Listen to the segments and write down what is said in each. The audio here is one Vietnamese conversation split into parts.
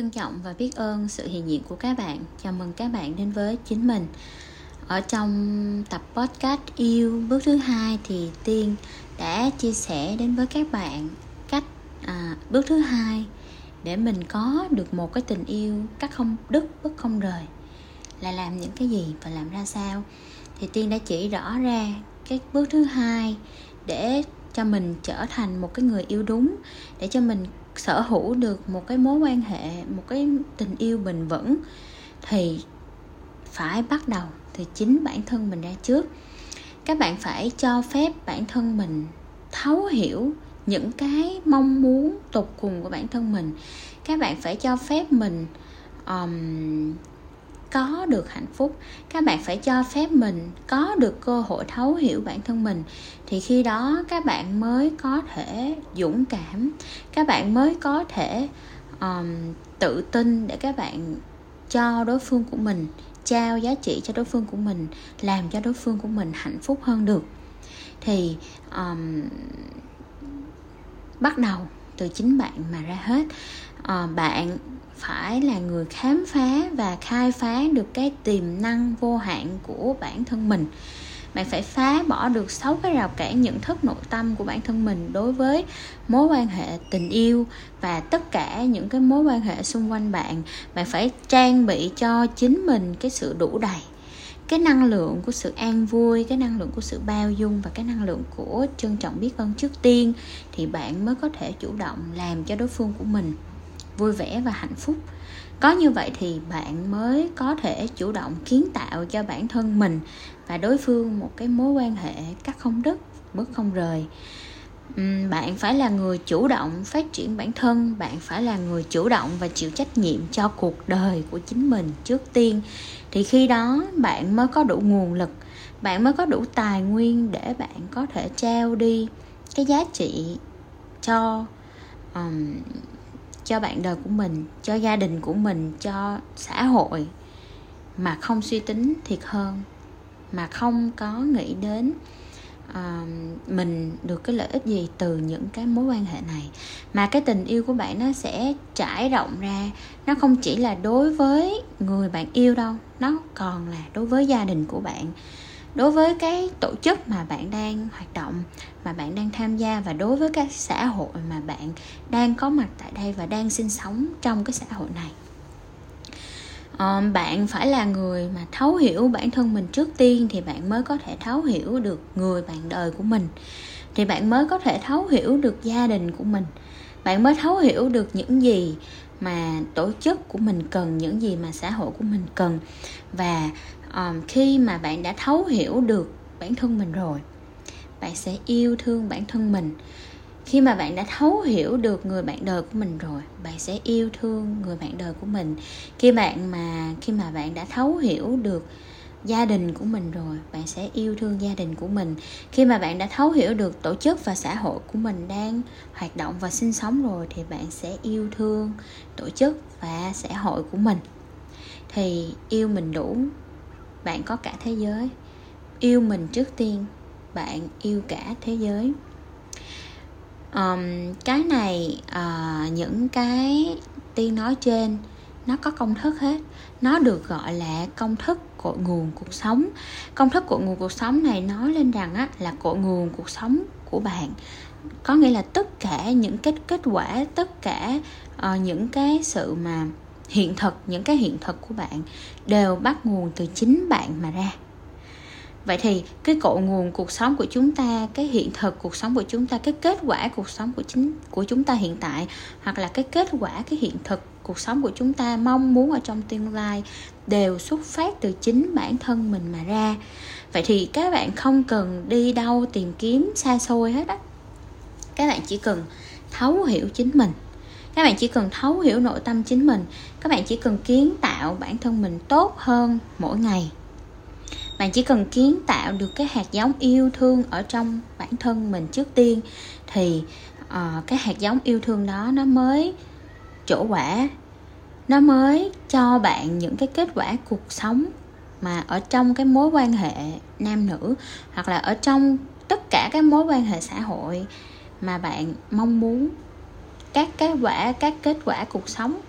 trân trọng và biết ơn sự hiện diện của các bạn. Chào mừng các bạn đến với chính mình. Ở trong tập podcast yêu bước thứ hai thì tiên đã chia sẻ đến với các bạn cách à, bước thứ hai để mình có được một cái tình yêu cắt không đứt bất không rời. Là làm những cái gì và làm ra sao? Thì tiên đã chỉ rõ ra cái bước thứ hai để cho mình trở thành một cái người yêu đúng để cho mình sở hữu được một cái mối quan hệ một cái tình yêu bền vững thì phải bắt đầu từ chính bản thân mình ra trước. Các bạn phải cho phép bản thân mình thấu hiểu những cái mong muốn tục cùng của bản thân mình. Các bạn phải cho phép mình um, có được hạnh phúc. Các bạn phải cho phép mình có được cơ hội thấu hiểu bản thân mình. Thì khi đó các bạn mới có thể dũng cảm. Các bạn mới có thể um, tự tin để các bạn cho đối phương của mình trao giá trị cho đối phương của mình làm cho đối phương của mình hạnh phúc hơn được. Thì um, bắt đầu từ chính bạn mà ra hết. À, bạn phải là người khám phá và khai phá được cái tiềm năng vô hạn của bản thân mình. Bạn phải phá bỏ được sáu cái rào cản nhận thức nội tâm của bản thân mình đối với mối quan hệ tình yêu và tất cả những cái mối quan hệ xung quanh bạn. Bạn phải trang bị cho chính mình cái sự đủ đầy cái năng lượng của sự an vui, cái năng lượng của sự bao dung và cái năng lượng của trân trọng biết ơn trước tiên thì bạn mới có thể chủ động làm cho đối phương của mình vui vẻ và hạnh phúc. Có như vậy thì bạn mới có thể chủ động kiến tạo cho bản thân mình và đối phương một cái mối quan hệ cắt không đứt bước không rời. Ừ, bạn phải là người chủ động phát triển bản thân bạn phải là người chủ động và chịu trách nhiệm cho cuộc đời của chính mình trước tiên. Thì khi đó bạn mới có đủ nguồn lực bạn mới có đủ tài nguyên để bạn có thể trao đi cái giá trị cho um, cho bạn đời của mình cho gia đình của mình cho xã hội. Mà không suy tính thiệt hơn mà không có nghĩ đến mình được cái lợi ích gì từ những cái mối quan hệ này? Mà cái tình yêu của bạn nó sẽ trải rộng ra, nó không chỉ là đối với người bạn yêu đâu, nó còn là đối với gia đình của bạn. Đối với cái tổ chức mà bạn đang hoạt động, mà bạn đang tham gia và đối với các xã hội mà bạn đang có mặt tại đây và đang sinh sống trong cái xã hội này um, bạn phải là người mà thấu hiểu bản thân mình trước tiên thì bạn mới có thể thấu hiểu được người bạn đời của mình. Thì bạn mới có thể thấu hiểu được gia đình của mình. Bạn mới thấu hiểu được những gì mà tổ chức của mình cần những gì mà xã hội của mình cần. Và um, khi mà bạn đã thấu hiểu được bản thân mình rồi bạn sẽ yêu thương bản thân mình khi mà bạn đã thấu hiểu được người bạn đời của mình rồi, bạn sẽ yêu thương người bạn đời của mình. Khi bạn mà, khi mà bạn đã thấu hiểu được gia đình của mình rồi, bạn sẽ yêu thương gia đình của mình. Khi mà bạn đã thấu hiểu được tổ chức và xã hội của mình đang hoạt động và sinh sống rồi thì bạn sẽ yêu thương tổ chức và xã hội của mình. Thì yêu mình đủ, bạn có cả thế giới. Yêu mình trước tiên, bạn yêu cả thế giới um, cái này uh, những cái tiên nói trên nó có công thức hết. Nó được gọi là công thức cội nguồn cuộc sống. Công thức cội nguồn cuộc sống này nói lên rằng á, là cội nguồn cuộc sống của bạn. Có nghĩa là tất cả những kết kết quả tất cả uh, những cái sự mà hiện thực những cái hiện thực của bạn đều bắt nguồn từ chính bạn mà ra vậy thì cái cội nguồn cuộc sống của chúng ta, cái hiện thực cuộc sống của chúng ta, cái kết quả cuộc sống của chính, của chúng ta hiện tại, hoặc là cái kết quả, cái hiện thực cuộc sống của chúng ta mong muốn ở trong tương lai đều xuất phát từ chính bản thân mình mà ra. Vậy thì các bạn không cần đi đâu tìm kiếm xa xôi hết á. Các bạn chỉ cần thấu hiểu chính mình. Các bạn chỉ cần thấu hiểu nội tâm chính mình. Các bạn chỉ cần kiến tạo bản thân mình tốt hơn mỗi ngày bạn chỉ cần kiến tạo được cái hạt giống yêu thương ở trong bản thân mình trước tiên thì uh, cái hạt giống yêu thương đó nó mới trổ quả nó mới cho bạn những cái kết quả cuộc sống mà ở trong cái mối quan hệ nam nữ hoặc là ở trong tất cả các mối quan hệ xã hội mà bạn mong muốn. Các kết quả các kết quả cuộc sống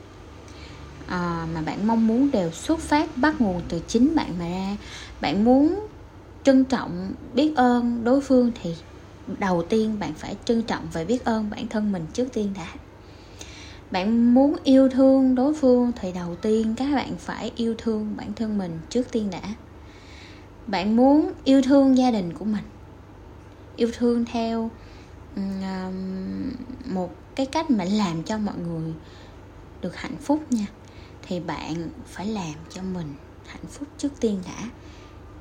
à, mà bạn mong muốn đều xuất phát bắt nguồn từ chính bạn mà ra. Bạn muốn trân trọng biết ơn đối phương thì đầu tiên bạn phải trân trọng và biết ơn bản thân mình trước tiên đã. Bạn muốn yêu thương đối phương thì đầu tiên các bạn phải yêu thương bản thân mình trước tiên đã. Bạn muốn yêu thương gia đình của mình yêu thương theo um, một cái cách mà làm cho mọi người được hạnh phúc nha thì bạn phải làm cho mình hạnh phúc trước tiên đã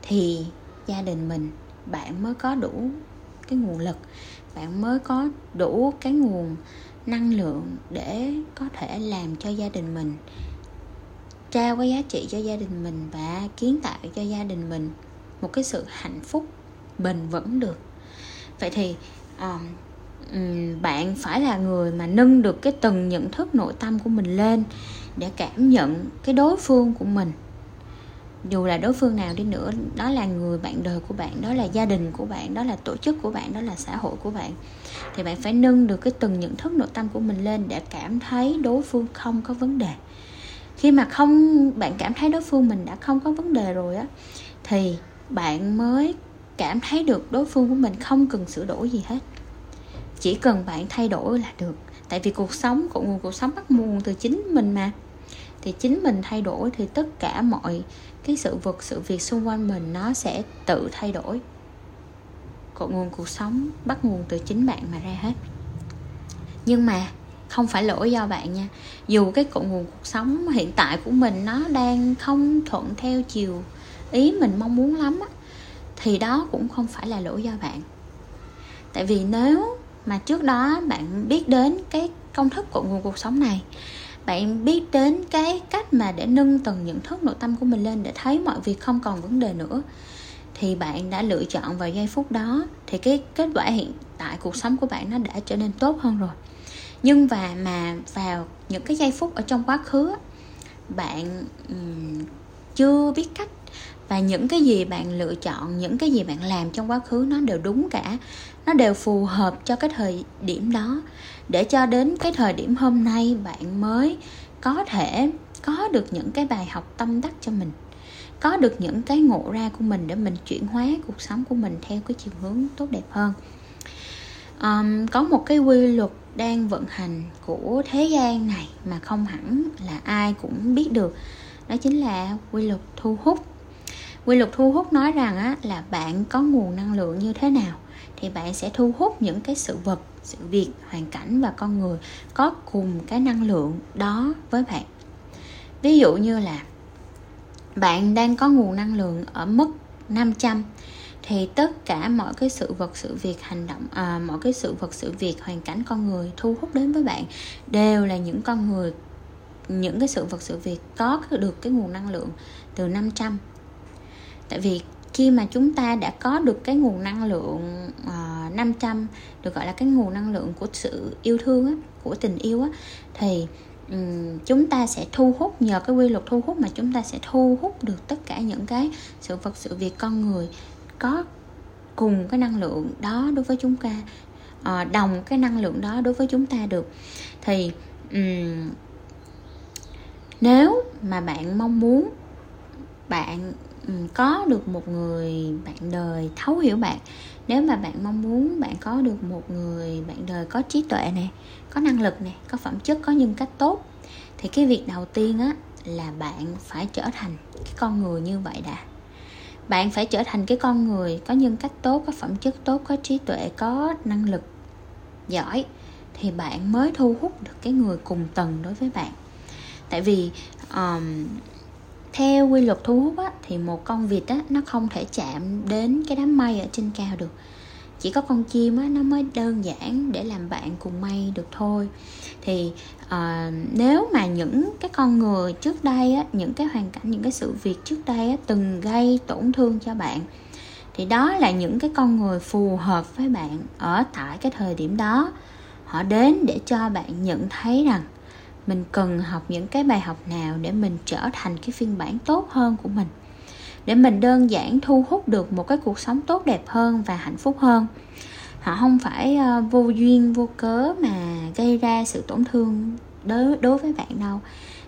thì gia đình mình bạn mới có đủ cái nguồn lực bạn mới có đủ cái nguồn năng lượng để có thể làm cho gia đình mình trao cái giá trị cho gia đình mình và kiến tạo cho gia đình mình một cái sự hạnh phúc bền vững được. Vậy thì um, Ừ, bạn phải là người mà nâng được cái từng nhận thức nội tâm của mình lên để cảm nhận cái đối phương của mình. Dù là đối phương nào đi nữa, đó là người bạn đời của bạn, đó là gia đình của bạn, đó là tổ chức của bạn, đó là xã hội của bạn. Thì bạn phải nâng được cái từng nhận thức nội tâm của mình lên để cảm thấy đối phương không có vấn đề. Khi mà không, bạn cảm thấy đối phương mình đã không có vấn đề rồi á, thì bạn mới cảm thấy được đối phương của mình không cần sửa đổi gì hết chỉ cần bạn thay đổi là được. Tại vì cuộc sống của nguồn cuộc sống bắt nguồn từ chính mình mà. Thì chính mình thay đổi thì tất cả mọi cái sự vật, sự việc xung quanh mình nó sẽ tự thay đổi. Cội nguồn cuộc sống bắt nguồn từ chính bạn mà ra hết. Nhưng mà không phải lỗi do bạn nha. Dù cái cội nguồn cuộc sống hiện tại của mình nó đang không thuận theo chiều ý mình mong muốn lắm á, thì đó cũng không phải là lỗi do bạn. Tại vì nếu mà trước đó bạn biết đến cái công thức của nguồn cuộc sống này. Bạn biết đến cái cách mà để nâng tầng nhận thức nội tâm của mình lên để thấy mọi việc không còn vấn đề nữa. Thì bạn đã lựa chọn vào giây phút đó thì cái kết quả hiện tại cuộc sống của bạn nó đã trở nên tốt hơn rồi. Nhưng và mà vào những cái giây phút ở trong quá khứ bạn um, chưa biết cách và những cái gì bạn lựa chọn những cái gì bạn làm trong quá khứ nó đều đúng cả. Nó đều phù hợp cho cái thời điểm đó. Để cho đến cái thời điểm hôm nay bạn mới có thể có được những cái bài học tâm đắc cho mình. Có được những cái ngộ ra của mình để mình chuyển hóa cuộc sống của mình theo cái chiều hướng tốt đẹp hơn. Um, có một cái quy luật đang vận hành của thế gian này mà không hẳn là ai cũng biết được. Đó chính là quy luật thu hút quy luật thu hút nói rằng á, là bạn có nguồn năng lượng như thế nào thì bạn sẽ thu hút những cái sự vật sự việc hoàn cảnh và con người có cùng cái năng lượng đó với bạn. Ví dụ như là bạn đang có nguồn năng lượng ở mức 500 thì tất cả mọi cái sự vật sự việc hành động à, mọi cái sự vật sự việc hoàn cảnh con người thu hút đến với bạn đều là những con người những cái sự vật sự việc có được cái nguồn năng lượng từ 500 tại vì khi mà chúng ta đã có được cái nguồn năng lượng ờ, uh, 500 được gọi là cái nguồn năng lượng của sự yêu thương á, của tình yêu á, thì um, chúng ta sẽ thu hút nhờ cái quy luật thu hút mà chúng ta sẽ thu hút được tất cả những cái sự vật sự việc con người có cùng cái năng lượng đó đối với chúng ta uh, đồng cái năng lượng đó đối với chúng ta được. Thì um, nếu mà bạn mong muốn bạn Ừ, có được một người bạn đời thấu hiểu bạn. Nếu mà bạn mong muốn bạn có được một người bạn đời có trí tuệ này có năng lực này có phẩm chất có nhân cách tốt thì cái việc đầu tiên á là bạn phải trở thành cái con người như vậy đã. Bạn phải trở thành cái con người có nhân cách tốt có phẩm chất tốt có trí tuệ có năng lực giỏi thì bạn mới thu hút được cái người cùng tầng đối với bạn. Tại vì um, theo quy luật thu hút á, thì một con vịt á, nó không thể chạm đến cái đám mây ở trên cao được. Chỉ có con chim á, nó mới đơn giản để làm bạn cùng mây được thôi. Thì à, nếu mà những cái con người trước đây á, những cái hoàn cảnh những cái sự việc trước đây á, từng gây tổn thương cho bạn thì đó là những cái con người phù hợp với bạn ở tại cái thời điểm đó. Họ đến để cho bạn nhận thấy rằng mình cần học những cái bài học nào để mình trở thành cái phiên bản tốt hơn của mình? Để mình đơn giản thu hút được một cái cuộc sống tốt đẹp hơn và hạnh phúc hơn. Họ không phải ờ, vô duyên, vô cớ mà gây ra sự tổn thương đối đối với bạn đâu.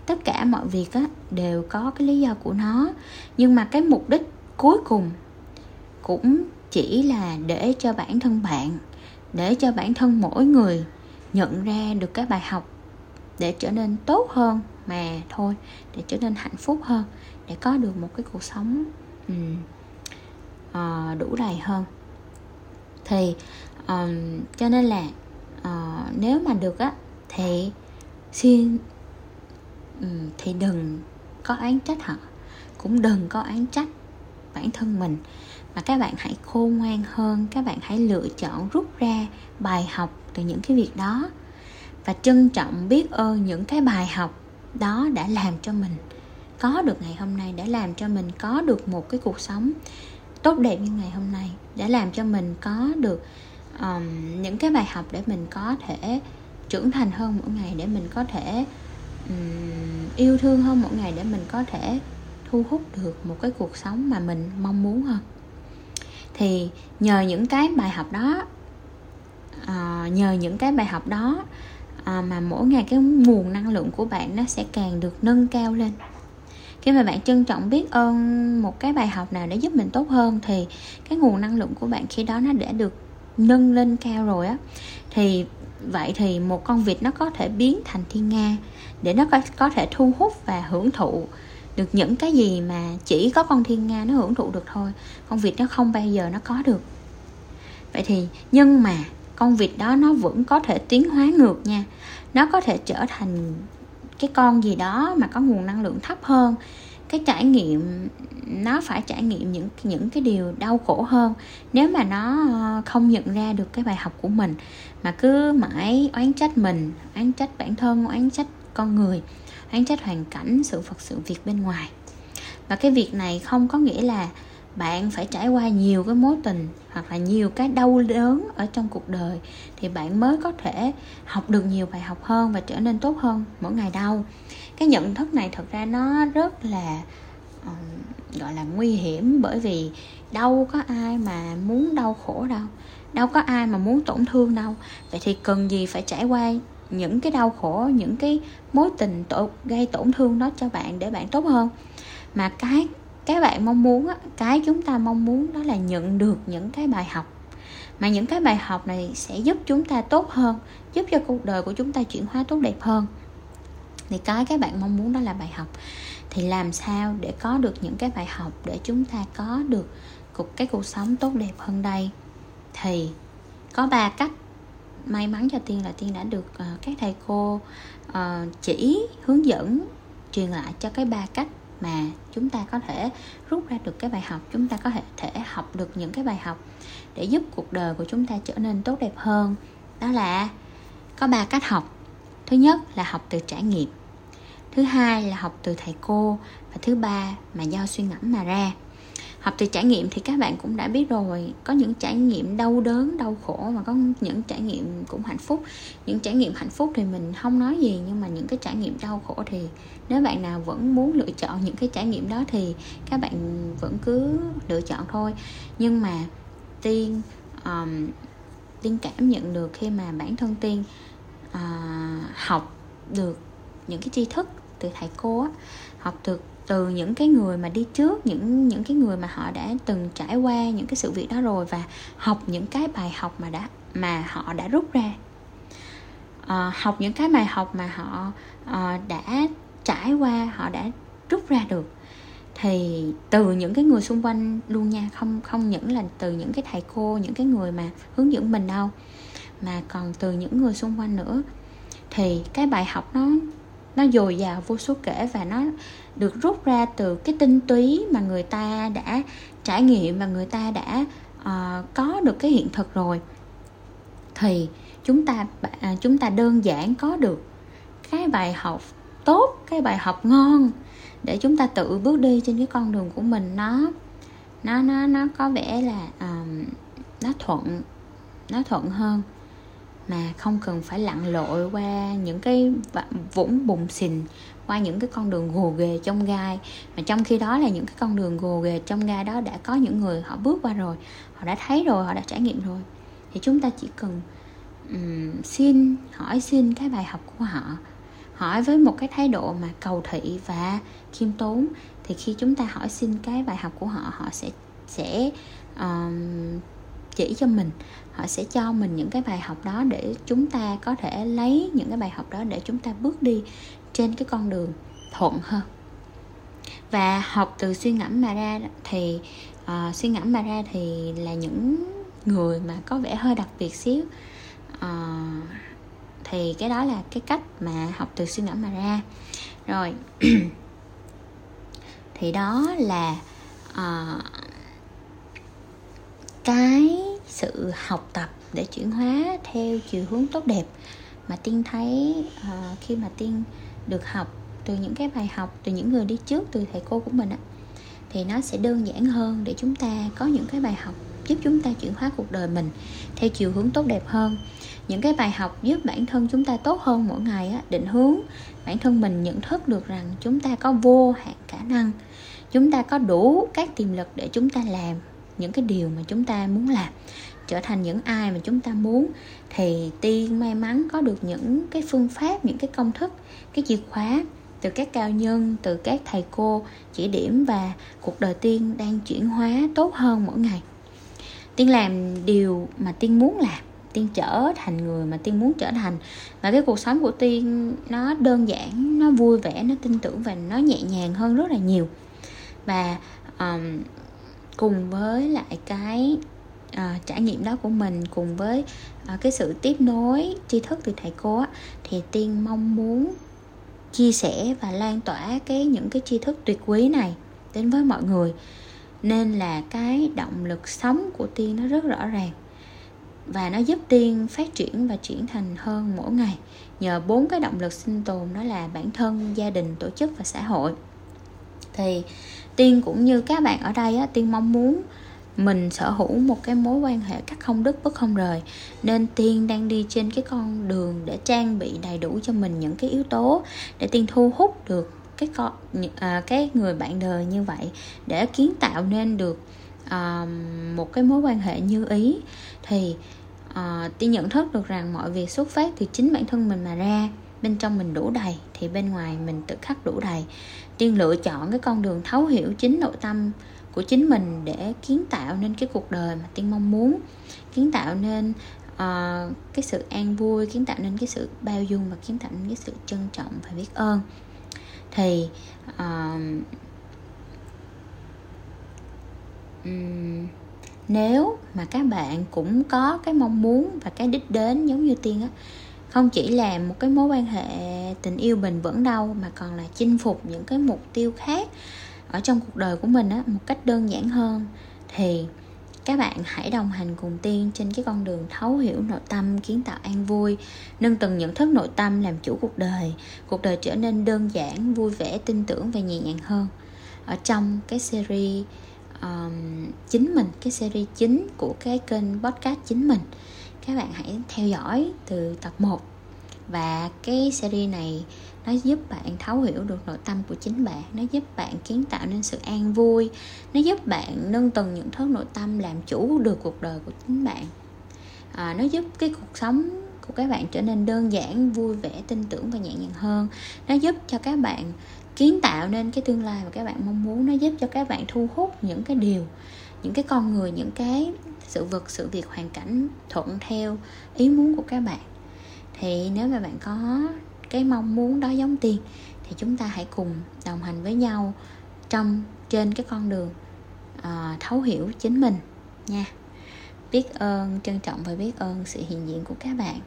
Tất cả mọi việc á, đều có cái lý do của nó. Nhưng mà cái mục đích cuối cùng cũng chỉ là để cho bản thân bạn, để cho bản thân mỗi người nhận ra được cái bài học để trở nên tốt hơn mà thôi để trở nên hạnh phúc hơn để có được một cái cuộc sống um, uh, đủ đầy hơn. Thì um, cho nên là uh, nếu mà được á thì xin um, thì đừng có án trách họ cũng đừng có án trách bản thân mình mà các bạn hãy khôn ngoan hơn các bạn hãy lựa chọn rút ra bài học từ những cái việc đó và trân trọng biết ơn những cái bài học đó đã làm cho mình. Có được ngày hôm nay đã làm cho mình có được một cái cuộc sống tốt đẹp như ngày hôm nay đã làm cho mình có được um, những cái bài học để mình có thể trưởng thành hơn mỗi ngày để mình có thể um, yêu thương hơn mỗi ngày để mình có thể thu hút được một cái cuộc sống mà mình mong muốn hơn. Thì nhờ những cái bài học đó uh, nhờ những cái bài học đó à, mà mỗi ngày cái nguồn năng lượng của bạn nó sẽ càng được nâng cao lên. Khi mà bạn trân trọng biết ơn một cái bài học nào để giúp mình tốt hơn thì cái nguồn năng lượng của bạn khi đó nó đã được nâng lên cao rồi á. Thì vậy thì một con vịt nó có thể biến thành thiên nga để nó có, có thể thu hút và hưởng thụ được những cái gì mà chỉ có con thiên nga nó hưởng thụ được thôi. Con vịt nó không bao giờ nó có được. Vậy thì nhưng mà con vịt đó nó vẫn có thể tiến hóa ngược nha. Nó có thể trở thành cái con gì đó mà có nguồn năng lượng thấp hơn. Cái trải nghiệm, nó phải trải nghiệm những những cái điều đau khổ hơn nếu mà nó ờ, không nhận ra được cái bài học của mình. Mà cứ mãi oán trách mình, oán trách bản thân, oán trách con người, oán trách hoàn cảnh, sự vật, sự việc bên ngoài. Và cái việc này không có nghĩa là bạn phải trải qua nhiều cái mối tình hoặc là nhiều cái đau đớn ở trong cuộc đời thì bạn mới có thể học được nhiều bài học hơn và trở nên tốt hơn mỗi ngày đâu. Cái nhận thức này thật ra nó rất là um, gọi là nguy hiểm bởi vì đâu có ai mà muốn đau khổ đâu đâu có ai mà muốn tổn thương đâu. Vậy thì cần gì phải trải qua những cái đau khổ những cái mối tình tổ, gây tổn thương đó cho bạn để bạn tốt hơn? Mà cái cái bạn mong muốn á, cái chúng ta mong muốn đó là nhận được những cái bài học. Mà những cái bài học này sẽ giúp chúng ta tốt hơn giúp cho cuộc đời của chúng ta chuyển hóa tốt đẹp hơn. Thì cái các bạn mong muốn đó là bài học. Thì làm sao để có được những cái bài học để chúng ta có được cuộc cái cuộc sống tốt đẹp hơn đây? Thì có ba cách may mắn cho tiên là tiên đã được uh, các thầy cô uh, chỉ hướng dẫn truyền lại cho cái ba cách mà chúng ta có thể rút ra được cái bài học, chúng ta có thể thể học được những cái bài học để giúp cuộc đời của chúng ta trở nên tốt đẹp hơn. Đó là có ba cách học. Thứ nhất là học từ trải nghiệm. Thứ hai là học từ thầy cô. Và thứ ba mà do suy ngẫm mà ra học từ trải nghiệm thì các bạn cũng đã biết rồi. Có những trải nghiệm đau đớn đau khổ và có những trải nghiệm cũng hạnh phúc. Những trải nghiệm hạnh phúc thì mình không nói gì nhưng mà những cái trải nghiệm đau khổ thì nếu bạn nào vẫn muốn lựa chọn những cái trải nghiệm đó thì các bạn vẫn cứ lựa chọn thôi. Nhưng mà tiên um, tiên cảm nhận được khi mà bản thân tiên uh, học được những cái tri thức từ thầy cô á, học được từ những cái người mà đi trước những những cái người mà họ đã từng trải qua những cái sự việc đó rồi và học những cái bài học mà đã mà họ đã rút ra. À, học những cái bài học mà họ à, đã trải qua họ đã rút ra được. Thì từ những cái người xung quanh luôn nha không không những là từ những cái thầy cô những cái người mà hướng dẫn mình đâu mà còn từ những người xung quanh nữa. Thì cái bài học nó nó dồi dào vô số kể và nó được rút ra từ cái tinh túy mà người ta đã trải nghiệm và người ta đã uh, có được cái hiện thực rồi. Thì chúng ta uh, chúng ta đơn giản có được cái bài học tốt cái bài học ngon để chúng ta tự bước đi trên cái con đường của mình. Nó nó nó nó có vẻ là um, nó thuận nó thuận hơn mà không cần phải lặn lội qua những cái vũng bùn xình qua những cái con đường gồ ghề trong gai. Mà trong khi đó là những cái con đường gồ ghề trong gai đó đã có những người họ bước qua rồi họ đã thấy rồi họ đã trải nghiệm rồi. Thì chúng ta chỉ cần um, xin hỏi xin cái bài học của họ. Hỏi với một cái thái độ mà cầu thị và khiêm tốn thì khi chúng ta hỏi xin cái bài học của họ họ sẽ sẽ um, chỉ cho mình. Họ sẽ cho mình những cái bài học đó để chúng ta có thể lấy những cái bài học đó để chúng ta bước đi trên cái con đường thuận hơn và học từ suy ngẫm mà ra thì uh, suy ngẫm mà ra thì là những người mà có vẻ hơi đặc biệt xíu. Uh, thì cái đó là cái cách mà học từ suy ngẫm mà ra. Rồi thì đó là uh, cái sự học tập để chuyển hóa theo chiều hướng tốt đẹp mà tiên thấy uh, khi mà tiên được học từ những cái bài học từ những người đi trước từ thầy cô của mình á thì nó sẽ đơn giản hơn để chúng ta có những cái bài học giúp chúng ta chuyển hóa cuộc đời mình theo chiều hướng tốt đẹp hơn. Những cái bài học giúp bản thân chúng ta tốt hơn mỗi ngày á, định hướng bản thân mình nhận thức được rằng chúng ta có vô hạn khả năng chúng ta có đủ các tiềm lực để chúng ta làm những cái điều mà chúng ta muốn làm trở thành những ai mà chúng ta muốn thì tiên may mắn có được những cái phương pháp những cái công thức cái chìa khóa từ các cao nhân từ các thầy cô chỉ điểm và cuộc đời tiên đang chuyển hóa tốt hơn mỗi ngày. Tiên làm điều mà tiên muốn làm tiên trở thành người mà tiên muốn trở thành. Và cái cuộc sống của tiên nó đơn giản nó vui vẻ nó tin tưởng và nó nhẹ nhàng hơn rất là nhiều. Và um, cùng với lại cái uh, trải nghiệm đó của mình cùng với uh, cái sự tiếp nối tri thức từ thầy cô á, thì tiên mong muốn chia sẻ và lan tỏa cái những cái tri thức tuyệt quý này đến với mọi người. Nên là cái động lực sống của tiên nó rất rõ ràng và nó giúp tiên phát triển và chuyển thành hơn mỗi ngày nhờ bốn cái động lực sinh tồn đó là bản thân gia đình tổ chức và xã hội. Thì tiên cũng như các bạn ở đây á, tiên mong muốn mình sở hữu một cái mối quan hệ cắt không đứt bất không rời. Nên tiên đang đi trên cái con đường để trang bị đầy đủ cho mình những cái yếu tố để tiên thu hút được cái con à, cái người bạn đời như vậy để kiến tạo nên được à, một cái mối quan hệ như ý. Thì à, tiên nhận thức được rằng mọi việc xuất phát từ chính bản thân mình mà ra bên trong mình đủ đầy thì bên ngoài mình tự khắc đủ đầy. Tiên lựa chọn cái con đường thấu hiểu chính nội tâm của chính mình để kiến tạo nên cái cuộc đời mà tiên mong muốn. Kiến tạo nên uh, cái sự an vui kiến tạo nên cái sự bao dung và kiến tạo nên cái sự trân trọng và biết ơn. Thì uh, um, nếu mà các bạn cũng có cái mong muốn và cái đích đến giống như tiên á không chỉ là một cái mối quan hệ tình yêu bền vững đâu mà còn là chinh phục những cái mục tiêu khác ở trong cuộc đời của mình á một cách đơn giản hơn. Thì các bạn hãy đồng hành cùng tiên trên cái con đường thấu hiểu nội tâm kiến tạo an vui nâng từng nhận thức nội tâm làm chủ cuộc đời. Cuộc đời trở nên đơn giản vui vẻ tin tưởng và nhẹ nhàng hơn. Ở trong cái series um, chính mình cái series chính của cái kênh podcast chính mình các bạn hãy theo dõi từ tập 1 và cái series này nó giúp bạn thấu hiểu được nội tâm của chính bạn. Nó giúp bạn kiến tạo nên sự an vui. Nó giúp bạn nâng tầng những thứ nội tâm làm chủ được cuộc đời của chính bạn. À, nó giúp cái cuộc sống của các bạn trở nên đơn giản vui vẻ tin tưởng và nhẹ nhàng hơn. Nó giúp cho các bạn kiến tạo nên cái tương lai mà các bạn mong muốn. Nó giúp cho các bạn thu hút những cái điều những cái con người những cái sự vật sự việc hoàn cảnh thuận theo ý muốn của các bạn. Thì nếu mà bạn có cái mong muốn đó giống tiền thì chúng ta hãy cùng đồng hành với nhau trong trên cái con đường uh, thấu hiểu chính mình nha. Biết ơn trân trọng và biết ơn sự hiện diện của các bạn.